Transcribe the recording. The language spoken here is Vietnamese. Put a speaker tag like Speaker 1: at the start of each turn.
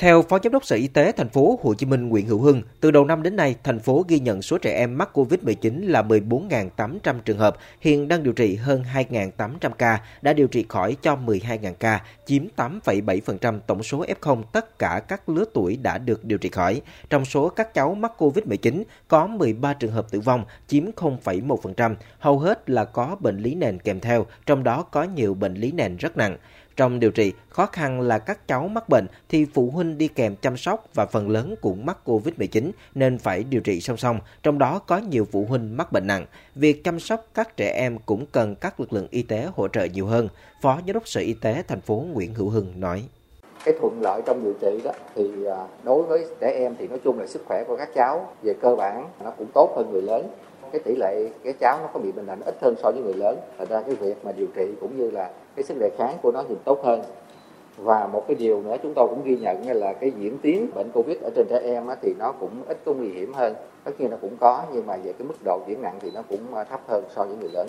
Speaker 1: Theo Phó Giám đốc Sở Y tế thành phố Hồ Chí Minh Nguyễn Hữu Hưng, từ đầu năm đến nay, thành phố ghi nhận số trẻ em mắc COVID-19 là 14.800 trường hợp, hiện đang điều trị hơn 2.800 ca, đã điều trị khỏi cho 12.000 ca, chiếm 8,7% tổng số F0 tất cả các lứa tuổi đã được điều trị khỏi. Trong số các cháu mắc COVID-19, có 13 trường hợp tử vong, chiếm 0,1%, hầu hết là có bệnh lý nền kèm theo, trong đó có nhiều bệnh lý nền rất nặng. Trong điều trị, khó khăn là các cháu mắc bệnh thì phụ huynh đi kèm chăm sóc và phần lớn cũng mắc COVID-19 nên phải điều trị song song, trong đó có nhiều phụ huynh mắc bệnh nặng. Việc chăm sóc các trẻ em cũng cần các lực lượng y tế hỗ trợ nhiều hơn, Phó Giám đốc Sở Y tế thành phố Nguyễn Hữu Hưng nói
Speaker 2: cái thuận lợi trong điều trị đó thì à, đối với trẻ em thì nói chung là sức khỏe của các cháu về cơ bản nó cũng tốt hơn người lớn cái tỷ lệ cái cháu nó có bị bệnh nặng ít hơn so với người lớn. Thật ra cái việc mà điều trị cũng như là cái sức đề kháng của nó thì tốt hơn. Và một cái điều nữa chúng tôi cũng ghi nhận là cái diễn tiến bệnh covid ở trên trẻ em thì nó cũng ít có nguy hiểm hơn. Tất nhiên nó cũng có, nhưng mà về cái mức độ diễn nặng thì nó cũng à, thấp hơn so với người lớn.